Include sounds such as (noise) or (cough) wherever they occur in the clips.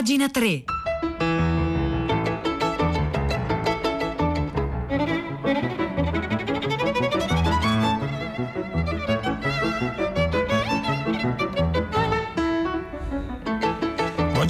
pagina 3.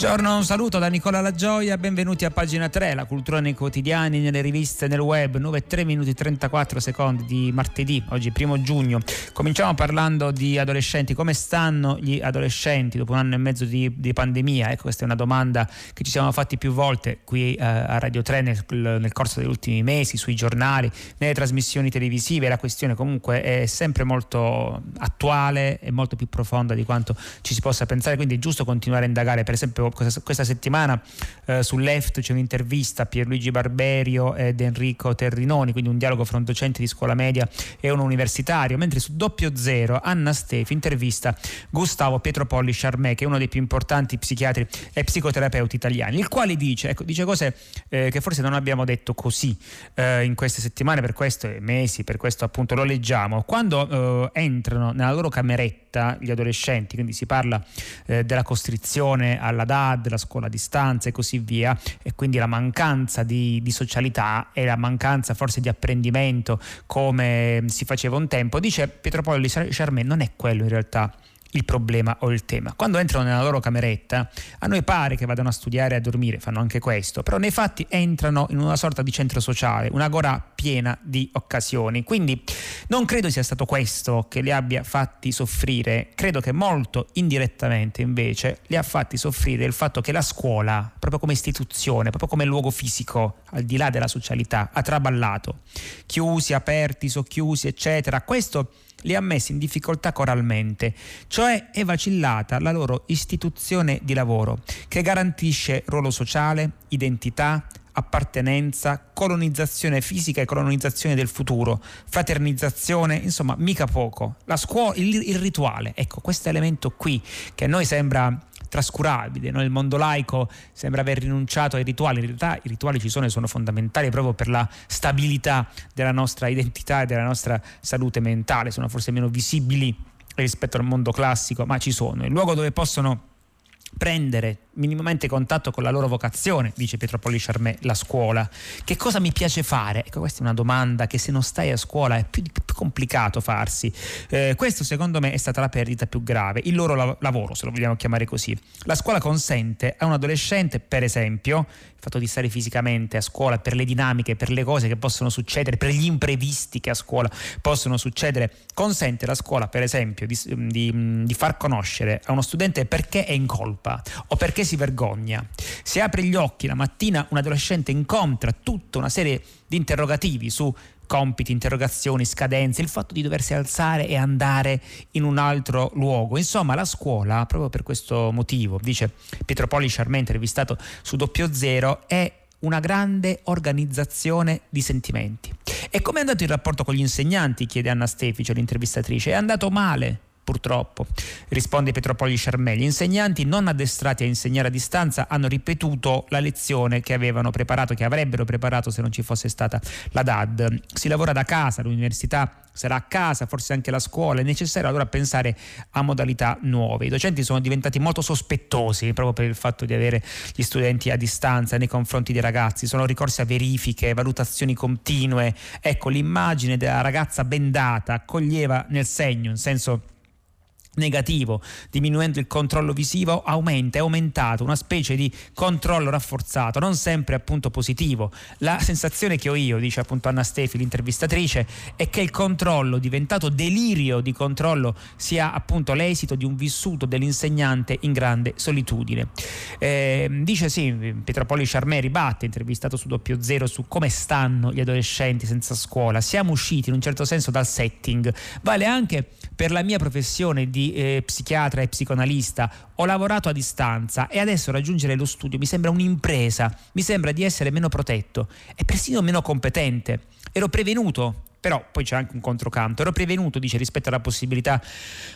Buongiorno, un saluto da Nicola Lagioia, benvenuti a pagina 3, la cultura nei quotidiani, nelle riviste, nel web, 9 3 minuti e 34 secondi di martedì, oggi primo giugno. Cominciamo parlando di adolescenti, come stanno gli adolescenti dopo un anno e mezzo di, di pandemia? Ecco, questa è una domanda che ci siamo fatti più volte qui eh, a Radio 3 nel, nel, corso degli ultimi mesi, sui giornali, nelle trasmissioni televisive, la questione comunque è sempre molto attuale e molto più profonda di quanto ci si possa pensare, quindi è giusto continuare a indagare, per esempio questa, questa settimana eh, sul Left c'è un'intervista a Pierluigi Barberio ed Enrico Terrinoni, quindi un dialogo fra un docente di scuola media e un universitario, mentre su Doppio Zero Anna Stefi intervista Gustavo Pietropolli Charmé, che è uno dei più importanti psichiatri e psicoterapeuti italiani, il quale dice, ecco, dice cose eh, che forse non abbiamo detto così eh, in queste settimane, per questo mesi, per questo appunto lo leggiamo. Quando eh, entrano nella loro cameretta gli adolescenti, quindi si parla eh, della costrizione alla DAD, la scuola a distanza e così via, e quindi la mancanza di, di socialità e la mancanza forse di apprendimento come si faceva un tempo, dice Pietro Polli Charmé, non è quello in realtà il problema o il tema. Quando entrano nella loro cameretta, a noi pare che vadano a studiare e a dormire, fanno anche questo, però nei fatti entrano in una sorta di centro sociale, una gora piena di occasioni. Quindi non credo sia stato questo che li abbia fatti soffrire, credo che molto indirettamente invece li ha fatti soffrire il fatto che la scuola, proprio come istituzione, proprio come luogo fisico, al di là della socialità, ha traballato. Chiusi, aperti, socchiusi, eccetera. Questo li ha messi in difficoltà coralmente, cioè è vacillata la loro istituzione di lavoro che garantisce ruolo sociale, identità, appartenenza, colonizzazione fisica e colonizzazione del futuro, fraternizzazione, insomma, mica poco. La scuola, il, il rituale, ecco, questo elemento qui che a noi sembra trascurabile. No? Il mondo laico sembra aver rinunciato ai rituali, in realtà i rituali ci sono e sono fondamentali proprio per la stabilità della nostra identità e della nostra salute mentale, sono forse meno visibili rispetto al mondo classico, ma ci sono. Il luogo dove possono prendere minimamente contatto con la loro vocazione, dice Pietro Polli Charmé, la scuola. Che cosa mi piace fare? Ecco, questa è una domanda che se non stai a scuola è più, più complicato farsi. Eh, questo secondo me è stata la perdita più grave, il loro la- lavoro, se lo vogliamo chiamare così. La scuola consente a un adolescente, per esempio, il fatto di stare fisicamente a scuola per le dinamiche, per le cose che possono succedere, per gli imprevisti che a scuola possono succedere, consente la scuola, per esempio, di, di, di far conoscere a uno studente perché è in colpa o perché si vergogna. Se apre gli occhi la mattina, un adolescente incontra tutta una serie di interrogativi su compiti, interrogazioni, scadenze, il fatto di doversi alzare e andare in un altro luogo. Insomma, la scuola, proprio per questo motivo, dice Pietro Poli Charmé, intervistato su Doppio Zero, è una grande organizzazione di sentimenti. E come è andato il rapporto con gli insegnanti? chiede Anna Stefice, l'intervistatrice. È andato male, purtroppo. Risponde Petropoli Charmè. Gli insegnanti non addestrati a insegnare a distanza hanno ripetuto la lezione che avevano preparato, che avrebbero preparato se non ci fosse stata la DAD. Si lavora da casa, l'università sarà a casa, forse anche la scuola, è necessario allora pensare a modalità nuove. I docenti sono diventati molto sospettosi proprio per il fatto di avere gli studenti a distanza nei confronti dei ragazzi, sono ricorsi a verifiche, valutazioni continue. Ecco, l'immagine della ragazza bendata accoglieva nel segno, in senso negativo, diminuendo il controllo visivo, aumenta, è aumentato, una specie di controllo rafforzato, non sempre appunto positivo. La sensazione che ho io, dice appunto Anna Stefi, l'intervistatrice, è che il controllo, diventato delirio di controllo, sia appunto l'esito di un vissuto dell'insegnante in grande solitudine. Eh, dice sì, Pietropoli Charmé ribatte, intervistato su Doppio Zero, su come stanno gli adolescenti senza scuola. Siamo usciti in un certo senso dal setting. Vale anche per la mia professione di di eh, psichiatra e psicoanalista, ho lavorato a distanza e adesso raggiungere lo studio mi sembra un'impresa, mi sembra di essere meno protetto e persino meno competente. Ero prevenuto però poi c'è anche un controcanto. Ero prevenuto, dice, rispetto alla possibilità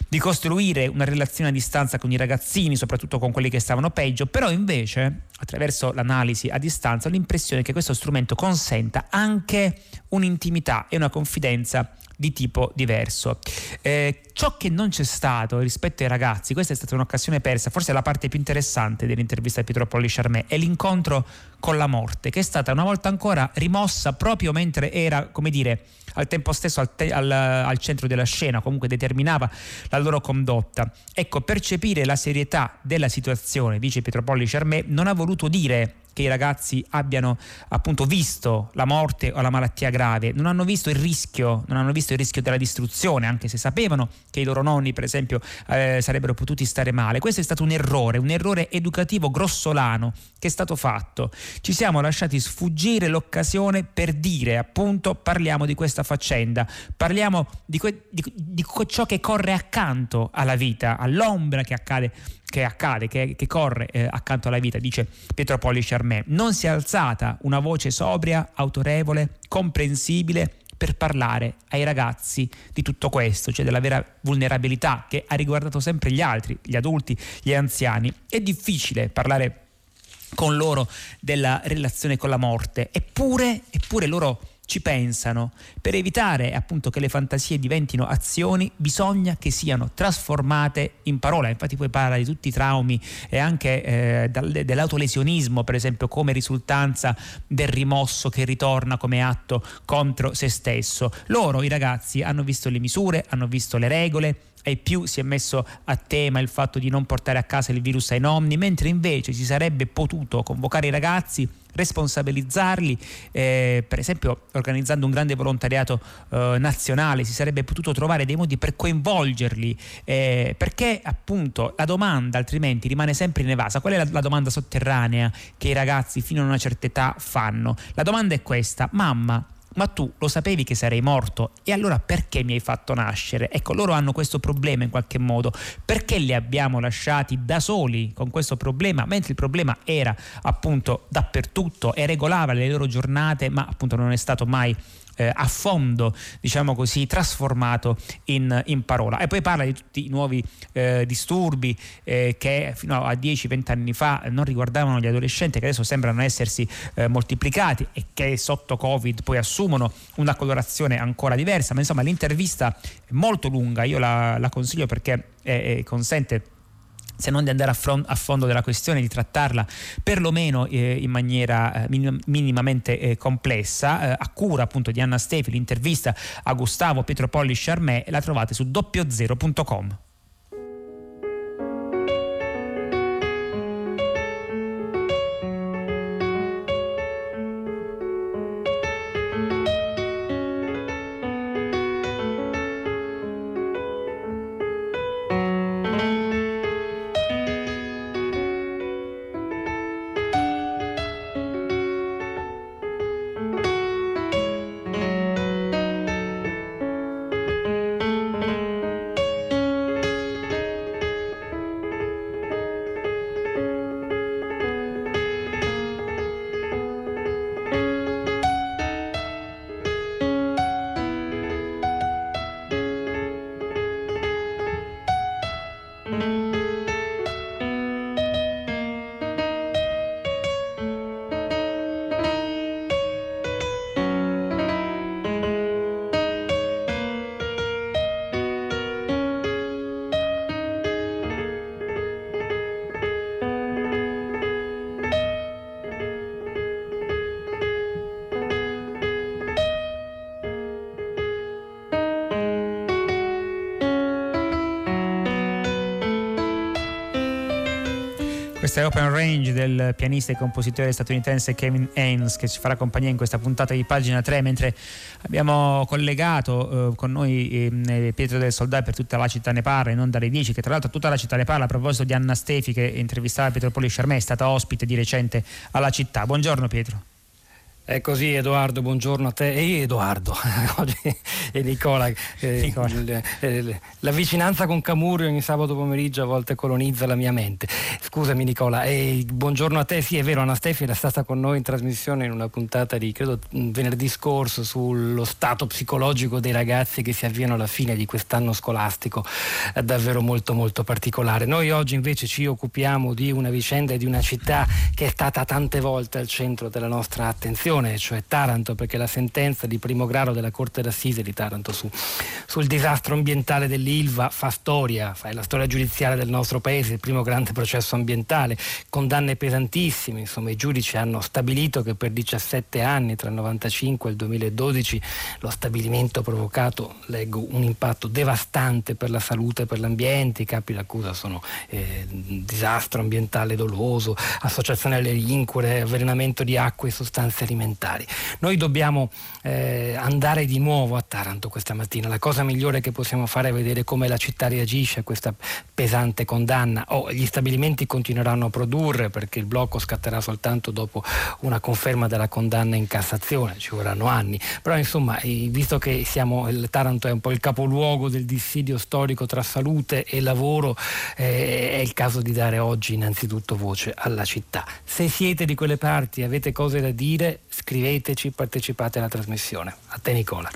di costruire una relazione a distanza con i ragazzini, soprattutto con quelli che stavano peggio, però invece attraverso l'analisi a distanza, ho l'impressione che questo strumento consenta anche un'intimità e una confidenza di tipo diverso. Eh, ciò che non c'è stato rispetto ai ragazzi, questa è stata un'occasione persa, forse la parte più interessante dell'intervista di Pietro Polli Charmé, è l'incontro con la morte, che è stata una volta ancora rimossa proprio mentre era, come dire, al tempo stesso al, te- al, al centro della scena, comunque determinava la loro condotta. Ecco, percepire la serietà della situazione, dice Pietro Polli Charmé, non ha voluto dire che i ragazzi abbiano appunto visto la morte o la malattia grave, non hanno visto il rischio, non hanno visto il rischio della distruzione, anche se sapevano che i loro nonni, per esempio, eh, sarebbero potuti stare male. Questo è stato un errore, un errore educativo grossolano che è stato fatto. Ci siamo lasciati sfuggire l'occasione per dire, appunto, parliamo di questa faccenda, parliamo di, que- di, di ciò che corre accanto alla vita, all'ombra che accade che accade, che, che corre eh, accanto alla vita, dice Pietro Polli Charmé. Non si è alzata una voce sobria, autorevole, comprensibile per parlare ai ragazzi di tutto questo, cioè della vera vulnerabilità che ha riguardato sempre gli altri, gli adulti, gli anziani. È difficile parlare con loro della relazione con la morte, eppure, eppure loro ci pensano. Per evitare appunto che le fantasie diventino azioni, bisogna che siano trasformate in parola. Infatti poi parla di tutti i traumi e anche eh, dell'autolesionismo, per esempio, come risultanza del rimosso che ritorna come atto contro se stesso. Loro, i ragazzi, hanno visto le misure, hanno visto le regole, e più si è messo a tema il fatto di non portare a casa il virus ai nonni, mentre invece si sarebbe potuto convocare i ragazzi responsabilizzarli, eh, per esempio organizzando un grande volontariato eh, nazionale, si sarebbe potuto trovare dei modi per coinvolgerli, eh, perché appunto la domanda altrimenti rimane sempre inevasa. Qual è la, la domanda sotterranea che i ragazzi fino a una certa età fanno? La domanda è questa, mamma, ma tu lo sapevi che sarei morto? E allora perché mi hai fatto nascere? Ecco, loro hanno questo problema in qualche modo, perché li abbiamo lasciati da soli con questo problema, mentre il problema era appunto dappertutto e regolava le loro giornate, ma appunto non è stato mai eh, a fondo, diciamo così, trasformato in, in, parola. E poi parla di tutti i nuovi eh, disturbi eh, che fino a 10-20 anni fa non riguardavano gli adolescenti, che adesso sembrano essersi eh, moltiplicati e che sotto Covid poi assumono una colorazione ancora diversa. Ma insomma l'intervista è molto lunga, io la, la consiglio perché consente se non di andare a, front, a, fondo della questione, di trattarla perlomeno eh, in maniera eh, minim, minimamente eh, complessa, eh, a cura appunto di Anna Stefi, l'intervista a Gustavo Pietropolli Charmé, la trovate su doppiozero.com. Questa è Open Range del pianista e compositore statunitense Kevin Haynes che ci farà compagnia in questa puntata di pagina 3 mentre abbiamo collegato eh, con noi eh, Pietro del Soldato per tutta la città ne parla in onda alle 10 che tra l'altro tutta la città ne parla a proposito di Anna Stefi che intervistava Pietro Poli Charmé è stata ospite di recente alla città. Buongiorno Pietro. È così Edoardo, buongiorno a te e Edoardo (laughs) e Nicola. Eh, Nicola. Eh, la vicinanza con Camurio ogni sabato pomeriggio a volte colonizza la mia mente. Scusami Nicola, e buongiorno a te, sì è vero Anastasia era stata con noi in trasmissione in una puntata di credo venerdì scorso sullo stato psicologico dei ragazzi che si avviano alla fine di quest'anno scolastico è davvero molto molto particolare. Noi oggi invece ci occupiamo di una vicenda e di una città che è stata tante volte al centro della nostra attenzione Cassazione, cioè Taranto, perché la sentenza di primo grado della Corte d'Assise di Taranto su, sul disastro ambientale dell'Ilva fa storia, fa la storia giudiziaria del nostro paese, il primo grande processo ambientale, condanne pesantissime, insomma i giudici hanno stabilito che per 17 anni, tra il 1995 e il 2012, lo stabilimento ha provocato, leggo, un impatto devastante per la salute e per l'ambiente, i capi d'accusa sono eh, disastro ambientale doloso, associazione alle incurie, avvelenamento di acque e sostanze alimentari alimentari. Noi dobbiamo eh, andare di nuovo a Taranto questa mattina. La cosa migliore che possiamo fare è vedere come la città reagisce a questa pesante condanna. Oh, gli stabilimenti continueranno a produrre perché il blocco scatterà soltanto dopo una conferma della condanna in Cassazione, ci vorranno anni. Però insomma, visto che siamo, il Taranto è un po' il capoluogo del dissidio storico tra salute e lavoro, eh, è il caso di dare oggi innanzitutto voce alla città. Se siete di quelle parti e avete cose da dire, scriveteci, partecipate alla trasmissione. A te Nicola.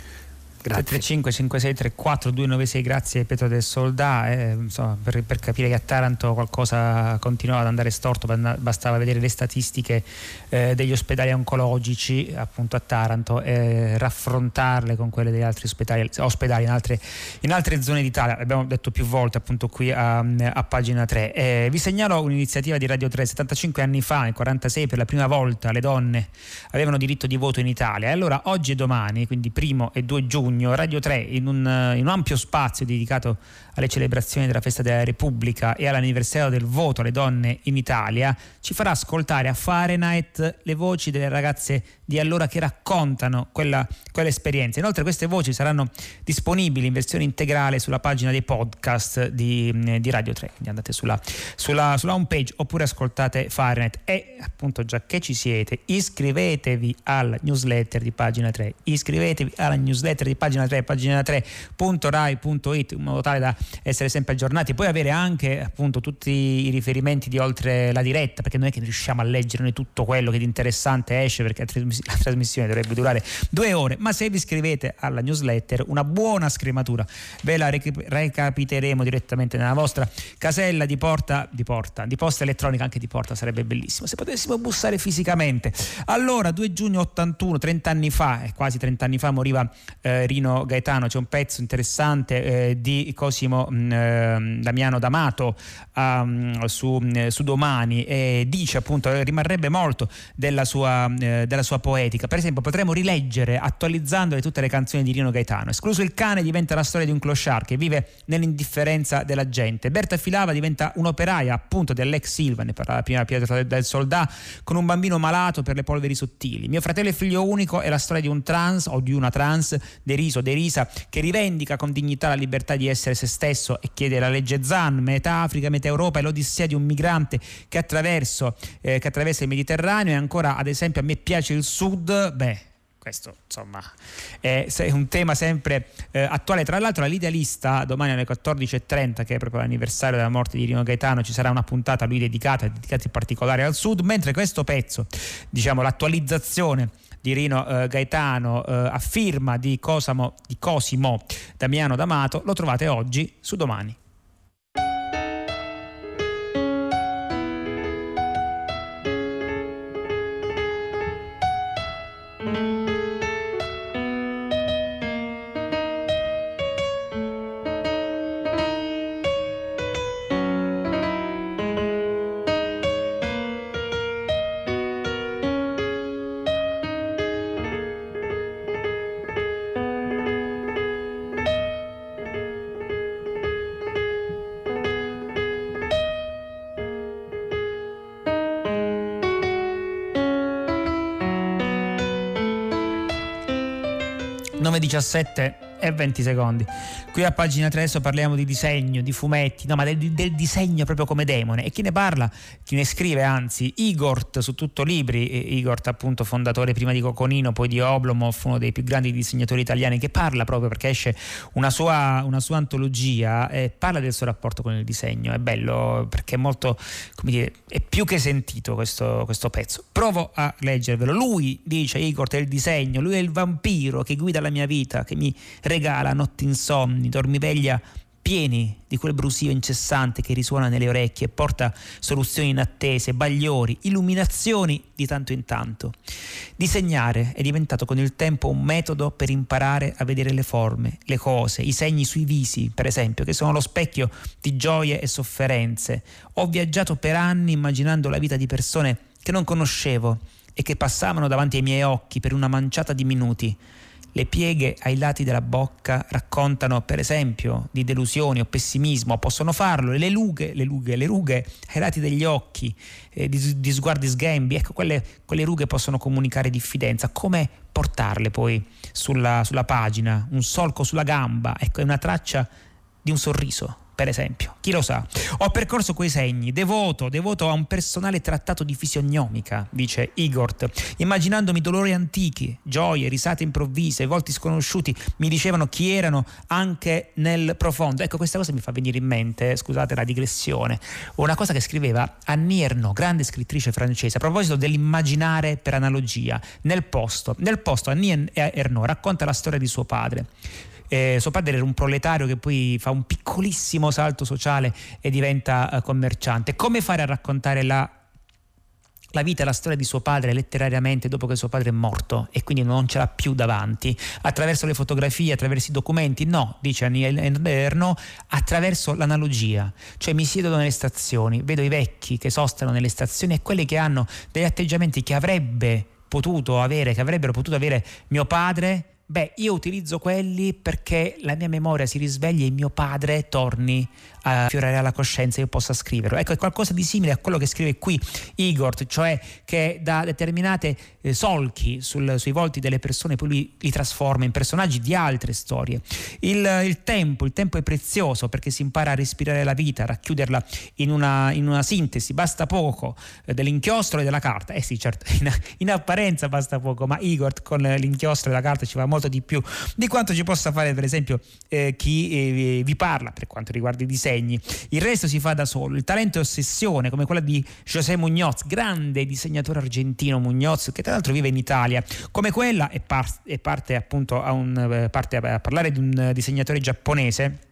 Grazie. 335 5634 296 grazie Pietro del Soldà. Eh, insomma, per, per, capire che a Taranto qualcosa continuava ad andare storto bastava vedere le statistiche eh, degli ospedali oncologici appunto a Taranto e raffrontarle con quelle degli altri ospedali, ospedali in, altre, in, altre, zone d'Italia. L'abbiamo detto più volte appunto qui a, a pagina 3 eh, vi segnalo un'iniziativa di Radio 3 75 anni fa nel 46 per la prima volta le donne avevano diritto di voto in Italia. E allora oggi e domani quindi primo e 2 giugno giugno Radio 3 in un, in un ampio spazio dedicato alle celebrazioni della festa della Repubblica e all'anniversario del voto alle donne in Italia, ci farà ascoltare a Fahrenheit le voci delle ragazze di allora che raccontano quella, quell'esperienza. Inoltre queste voci saranno disponibili in versione integrale sulla pagina dei podcast di, di Radio 3, quindi andate sulla, sulla, sulla home page oppure ascoltate Fahrenheit. E appunto già che ci siete iscrivetevi alla newsletter di pagina 3, iscrivetevi alla newsletter di pagina 3, pagina 3.rai.it in modo tale da essere sempre aggiornati, poi avere anche appunto tutti i riferimenti di oltre la diretta, perché non è che riusciamo a leggere noi tutto quello che di interessante esce, perché la trasmissione dovrebbe durare due ore, ma se vi iscrivete alla newsletter una buona scrematura. Ve la recapiteremo direttamente nella vostra casella di porta, di porta, di posta elettronica, anche di porta sarebbe bellissimo, se potessimo bussare fisicamente. Allora, 2 giugno 81, 30 anni fa, eh, quasi 30 anni fa moriva eh, Rino Gaetano, c'è un pezzo interessante eh, di Cosimo mh, mm, ehm, Damiano D'Amato um, su, mm, su, Domani e dice appunto eh, rimarrebbe molto della sua, eh, della sua, poetica. Per esempio potremmo rileggere attualizzandole tutte le canzoni di Rino Gaetano. Escluso il cane diventa la storia di un clochard che vive nell'indifferenza della gente. Berta Filava diventa un'operaia appunto dell'ex Silva, ne parlava prima Pietro del Soldà, con un bambino malato per le polveri sottili. Mio fratello e figlio unico è la storia di un trans o di una trans deriso, derisa, che rivendica con dignità la libertà di essere se stesso e chiede la legge Zan, metà Africa, metà Europa e l'odissea di un migrante che, eh, che attraversa il Mediterraneo e ancora ad esempio a me piace il sud, beh questo insomma è un tema sempre eh, attuale. Tra l'altro l'idealista domani alle 14.30 che è proprio l'anniversario della morte di Rino Gaetano ci sarà una puntata a lui dedicata, dedicata in particolare al sud, mentre questo pezzo, diciamo l'attualizzazione di eh, Gaetano eh, a firma di, Cosamo, di Cosimo Damiano D'Amato lo trovate oggi su domani. 9.17 e 20 secondi. Qui a pagina 3 adesso parliamo di disegno, di fumetti, no, ma del, del, disegno proprio come demone. E chi ne parla, chi ne scrive, anzi, Igor su tutto libri, Igor appunto fondatore prima di Coconino, poi di Oblomov, uno dei più grandi disegnatori italiani, che parla proprio perché esce una sua, una sua antologia e parla del suo rapporto con il disegno. È bello perché è molto, come dire, è più che sentito questo, questo pezzo. Provo a leggervelo. Lui dice, Igor, è il disegno, lui è il vampiro che guida la mia vita, che mi regala notti insonni, dormiveglia pieni di quel brusio incessante che risuona nelle orecchie e porta soluzioni inattese, bagliori, illuminazioni di tanto in tanto. Disegnare è diventato con il tempo un metodo per imparare a vedere le forme, le cose, i segni sui visi, per esempio, che sono lo specchio di gioie e sofferenze. Ho viaggiato per anni immaginando la vita di persone che non conoscevo e che passavano davanti ai miei occhi per una manciata di minuti le pieghe ai lati della bocca raccontano, per esempio, di delusioni o pessimismo, possono farlo, le lughe, le, lughe, le rughe ai lati degli occhi, eh, di, di, sguardi sghembi, ecco, quelle, quelle, rughe possono comunicare diffidenza. Come portarle poi sulla, sulla pagina? Un solco sulla gamba, ecco, è una traccia di un sorriso per esempio. Chi lo sa? Ho percorso quei segni, devoto, devoto a un personale trattato di fisionomica, dice Igor, immaginandomi dolori antichi, gioie, risate improvvise, volti sconosciuti, mi dicevano chi erano anche nel profondo. Ecco, questa cosa mi fa venire in mente, scusate la digressione, una cosa che scriveva Annie Ernaux, grande scrittrice francese, a proposito dell'immaginare per analogia, nel posto. Nel posto Annie Ernaux racconta la storia di suo padre. Eh, suo padre era un proletario che poi fa un piccolissimo salto sociale e diventa eh, commerciante. Come fare a raccontare la la vita e la storia di suo padre letterariamente dopo che suo padre è morto e quindi non ce l'ha più davanti, attraverso le fotografie, attraverso i documenti, no, dice Erno, attraverso l'analogia, cioè mi siedo nelle stazioni, vedo i vecchi che sostano nelle stazioni e quelli che hanno degli atteggiamenti che avrebbe potuto avere, che avrebbero potuto avere mio padre Beh, io utilizzo quelli perché la mia memoria si risveglia e mio padre torni a fiorare alla coscienza io possa scriverlo. Ecco, è qualcosa di simile a quello che scrive qui Igor, cioè che da determinate eh, solchi sul, sui volti delle persone poi lui li trasforma in personaggi di altre storie. Il, il, tempo, il tempo è prezioso perché si impara a respirare la vita, a racchiuderla in una, in una sintesi, basta poco eh, dell'inchiostro e della carta. Eh sì, certo, (laughs) in, in apparenza basta poco, ma Igor con l'inchiostro e la carta ci va molto di più di quanto ci possa fare per esempio eh, chi eh, vi parla per quanto riguarda i disegni. Il resto si fa da solo. Il talento è ossessione, come quella di José Muñoz, grande disegnatore argentino Muñoz, che tra l'altro vive in Italia. Come quella e, par- e parte appunto a, un, eh, parte a parlare di un disegnatore giapponese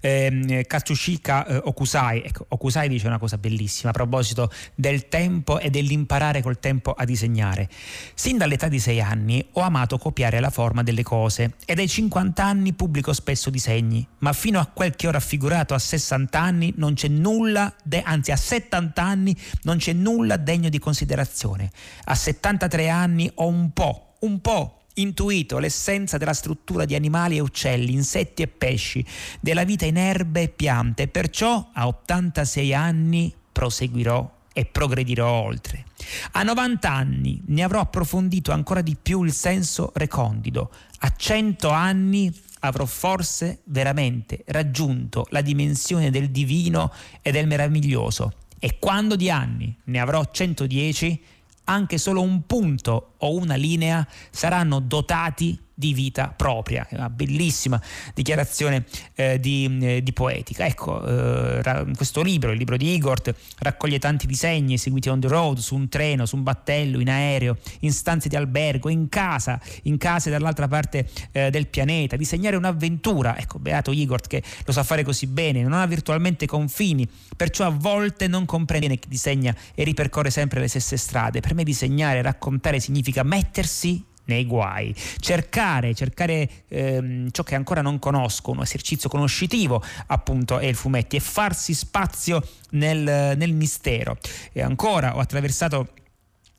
eh, Katsushika eh, Okusai. Ecco, Okusai dice una cosa bellissima a proposito del tempo e dell'imparare col tempo a disegnare. Sin dall'età di 6 anni ho amato copiare la forma delle cose e dai 50 anni pubblico spesso disegni, ma fino a quel che ho raffigurato a 60 anni non c'è nulla, de- anzi a 70 anni non c'è nulla degno di considerazione. A 73 anni ho un po', un po' intuito l'essenza della struttura di animali e uccelli, insetti e pesci, della vita in erbe e piante, perciò a 86 anni proseguirò e progredirò oltre. A 90 anni ne avrò approfondito ancora di più il senso recondido. A 100 anni avrò forse veramente raggiunto la dimensione del divino e del meraviglioso. E quando di anni ne avrò 110, anche solo un punto o una linea saranno dotati di vita propria, una bellissima dichiarazione eh, di, eh, di, poetica. Ecco, eh, questo libro, il libro di Igor, raccoglie tanti disegni eseguiti on the road, su un treno, su un battello, in aereo, in stanze di albergo, in casa, in case dall'altra parte eh, del pianeta, disegnare un'avventura. Ecco, beato Igor che lo sa fare così bene, non ha virtualmente confini, perciò a volte non comprende chi disegna e ripercorre sempre le stesse strade. Per me disegnare, raccontare significa mettersi nei guai. Cercare, cercare ehm, ciò che ancora non conosco, un esercizio conoscitivo appunto è il fumetti e farsi spazio nel, nel mistero. E ancora ho attraversato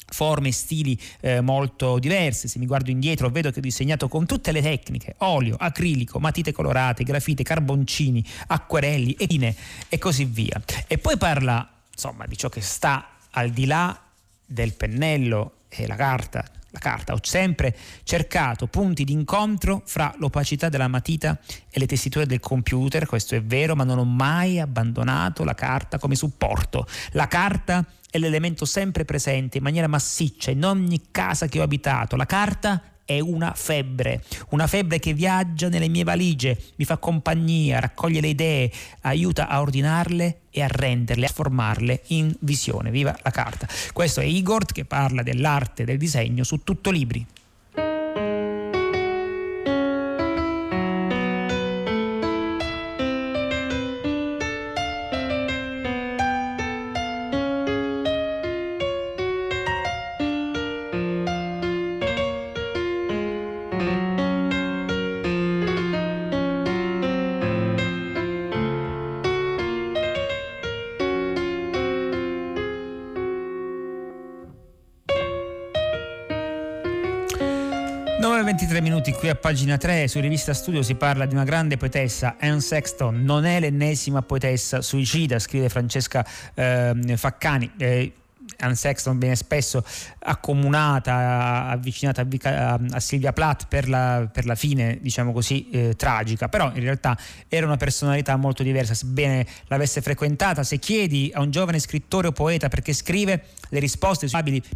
forme e stili eh, molto diverse. Se mi guardo indietro vedo che ho disegnato con tutte le tecniche, olio, acrilico, matite colorate, grafite, carboncini, acquerelli, etine e così via. E poi parla insomma di ciò che sta al di là del pennello e la carta la carta. Ho sempre cercato punti di incontro fra l'opacità della matita e le tessiture del computer, questo è vero, ma non ho mai abbandonato la carta come supporto. La carta è l'elemento sempre presente in maniera massiccia in ogni casa che ho abitato. La carta è una febbre, una febbre che viaggia nelle mie valigie, mi fa compagnia, raccoglie le idee, aiuta a ordinarle e a renderle, a formarle in visione. Viva la carta. Questo è Igor che parla dell'arte del disegno su tutto libri. Pagina 3 su Rivista Studio si parla di una grande poetessa, Anne Sexton, non è l'ennesima poetessa suicida, scrive Francesca eh, Faccani. Eh, Anne Sexton viene spesso accomunata, avvicinata a, a Silvia Plath per la, per la fine, diciamo così, eh, tragica, però in realtà era una personalità molto diversa, sebbene l'avesse frequentata. Se chiedi a un giovane scrittore o poeta perché scrive, le risposte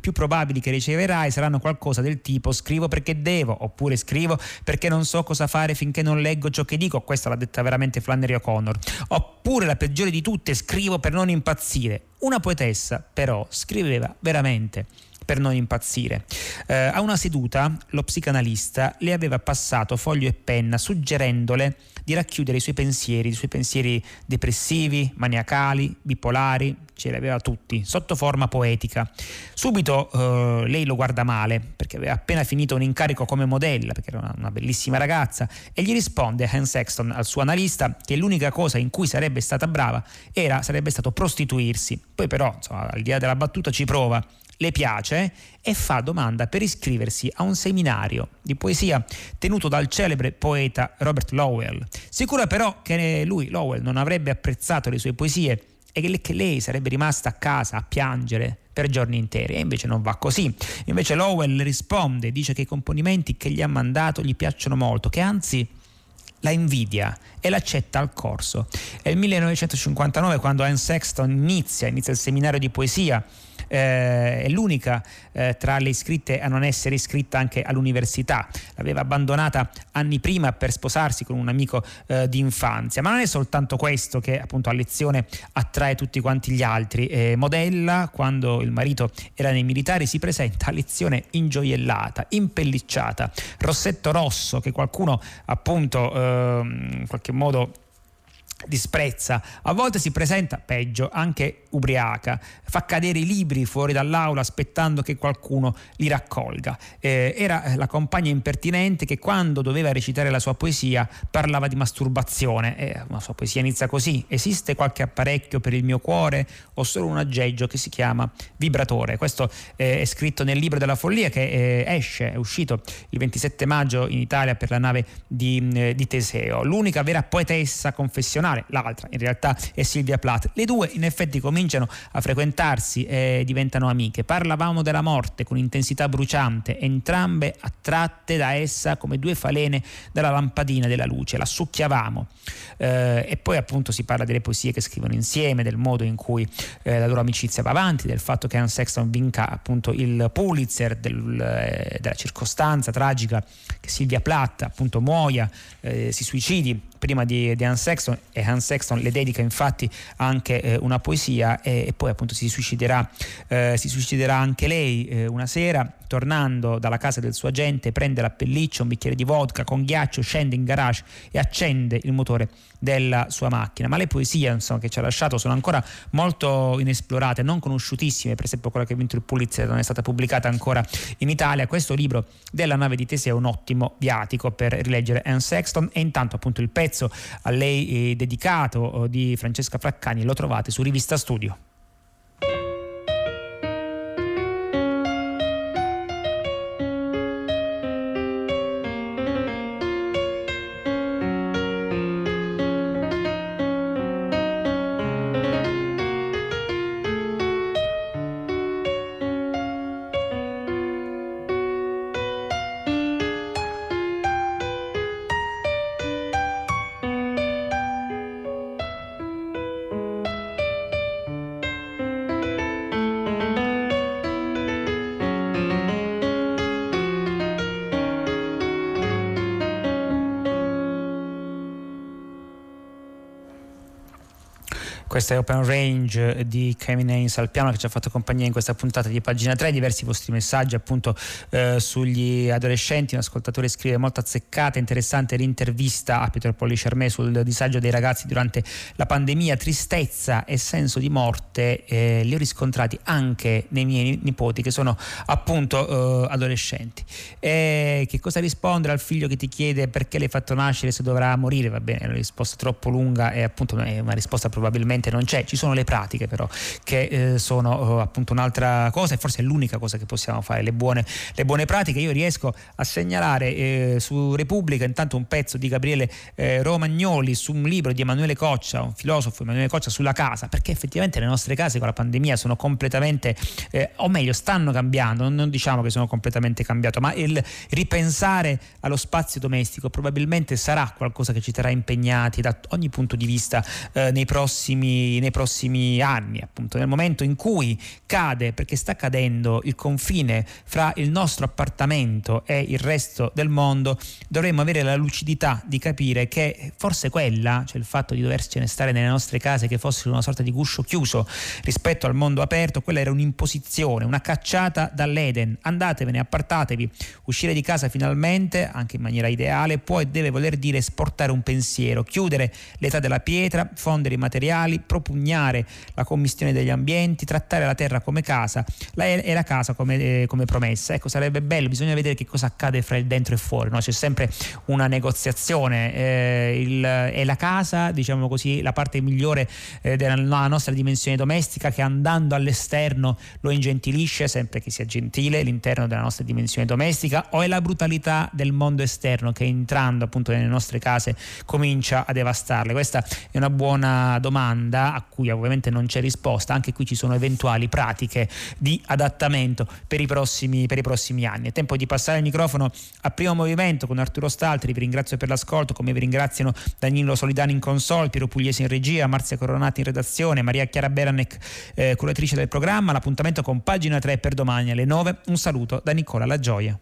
più probabili che riceverai saranno qualcosa del tipo scrivo perché devo, oppure scrivo perché non so cosa fare finché non leggo ciò che dico, questa l'ha detta veramente Flannery O'Connor, oppure la peggiore di tutte, scrivo per non impazzire. Una poetessa però scriveva veramente per non impazzire. Eh, a una seduta lo psicanalista le aveva passato foglio e penna suggerendole di racchiudere i suoi pensieri, i suoi pensieri depressivi, maniacali, bipolari, ce li aveva tutti, sotto forma poetica. Subito eh, lei lo guarda male perché aveva appena finito un incarico come modella, perché era una, una bellissima ragazza, e gli risponde Hans Sexton al suo analista che l'unica cosa in cui sarebbe stata brava era, sarebbe stato prostituirsi. Poi però, insomma, al di là della battuta, ci prova le piace e fa domanda per iscriversi a un seminario di poesia tenuto dal celebre poeta Robert Lowell. Sicura però che lui, Lowell, non avrebbe apprezzato le sue poesie e che lei sarebbe rimasta a casa a piangere per giorni interi e invece non va così. Invece Lowell risponde, dice che i componimenti che gli ha mandato gli piacciono molto, che anzi la invidia e l'accetta al corso. È il 1959 quando Anne Sexton inizia, inizia il seminario di poesia eh, è l'unica eh, tra le iscritte a non essere iscritta anche all'università. L'aveva abbandonata anni prima per sposarsi con un amico eh, di infanzia. Ma non è soltanto questo che appunto a lezione attrae tutti quanti gli altri. Eh, modella, quando il marito era nei militari, si presenta a lezione ingioiellata, impellicciata, rossetto rosso che qualcuno appunto ehm, in qualche modo disprezza, a volte si presenta peggio, anche ubriaca, fa cadere i libri fuori dall'aula aspettando che qualcuno li raccolga. Eh, era la compagna impertinente che quando doveva recitare la sua poesia parlava di masturbazione. Eh, la sua poesia inizia così: esiste qualche apparecchio per il mio cuore o solo un aggeggio che si chiama vibratore. Questo eh, è scritto nel libro della follia che eh, esce, è uscito il 27 maggio in Italia per la nave di, eh, di Teseo. L'unica vera poetessa confessionale, l'altra in realtà è Silvia Plath. Le due in effetti cominciano a frequentarsi e diventano amiche. Parlavamo della morte con intensità bruciante, entrambe attratte da essa come due falene dalla lampadina della luce, la succhiavamo. Eh, e poi appunto si parla delle poesie che scrivono insieme, del modo in cui eh, la loro amicizia va avanti, del fatto che Anne Sexton vinca appunto il Pulitzer, del, eh, della circostanza tragica che Silvia Plath appunto muoia, eh, si suicidi prima di, di Anne Sexton e Anne Sexton le dedica infatti anche eh, una poesia e, e, poi appunto si suiciderà, eh, si suiciderà anche lei eh, una sera tornando dalla casa del suo agente prende la pelliccia, un bicchiere di vodka con ghiaccio, scende in garage e accende il motore della sua macchina. Ma le poesie insomma, che ci ha lasciato sono ancora molto inesplorate, non conosciutissime, per esempio quella che ha vinto il Pulitzer non è stata pubblicata ancora in Italia. Questo libro della nave di Teseo è un ottimo viatico per rileggere Anne Sexton e intanto appunto il pezzo a lei eh, dedicato eh, di Francesca Fraccani lo trovate su Rivista Studio. Questa è Open Range di Kevin Haynes al piano che ci ha fatto compagnia in questa puntata di pagina 3. Diversi vostri messaggi appunto eh, sugli adolescenti. Un ascoltatore scrive molto azzeccata, interessante l'intervista a Pietro Pollicermè sul disagio dei ragazzi durante la pandemia. Tristezza e senso di morte eh, li ho riscontrati anche nei miei nipoti che sono appunto eh, adolescenti. E che cosa rispondere al figlio che ti chiede perché l'hai fatto nascere se dovrà morire? Va bene, è una risposta troppo lunga e appunto è una risposta probabilmente non c'è, ci sono le pratiche però che eh, sono eh, appunto un'altra cosa e forse è l'unica cosa che possiamo fare, le buone, le buone pratiche. Io riesco a segnalare eh, su Repubblica intanto un pezzo di Gabriele eh, Romagnoli su un libro di Emanuele Coccia, un filosofo Emanuele Coccia sulla casa, perché effettivamente le nostre case con la pandemia sono completamente, eh, o meglio stanno cambiando, non, non diciamo che sono completamente cambiate, ma il ripensare allo spazio domestico probabilmente sarà qualcosa che ci terrà impegnati da ogni punto di vista eh, nei prossimi nei prossimi anni, appunto nel momento in cui cade, perché sta cadendo il confine fra il nostro appartamento e il resto del mondo, dovremmo avere la lucidità di capire che forse quella, cioè il fatto di dovercene stare nelle nostre case che fossero una sorta di guscio chiuso rispetto al mondo aperto, quella era un'imposizione, una cacciata dall'Eden. Andatevene, appartatevi, uscire di casa finalmente, anche in maniera ideale, può e deve voler dire esportare un pensiero, chiudere l'età della pietra, fondere i materiali, propugnare la commistione degli ambienti, trattare la terra come casa e la casa come, eh, come, promessa. Ecco, sarebbe bello, bisogna vedere che cosa accade fra il dentro e fuori, no? c'è sempre una negoziazione. Eh, il, è la casa, diciamo così, la parte migliore eh, della nostra dimensione domestica che andando all'esterno lo ingentilisce, sempre che sia gentile, l'interno della nostra dimensione domestica, o è la brutalità del mondo esterno che entrando appunto nelle nostre case comincia a devastarle? Questa è una buona domanda domanda a cui ovviamente non c'è risposta, anche qui ci sono eventuali pratiche di adattamento per i prossimi, per i prossimi anni. È tempo di passare il microfono a primo movimento con Arturo Staltri, vi ringrazio per l'ascolto, come vi ringraziano Danilo Solidani in console, Piero Pugliesi in regia, Marzia Coronati in redazione, Maria Chiara Beranec, eh, curatrice del programma. L'appuntamento con pagina 3 per domani alle 9. Un saluto da Nicola La Gioia.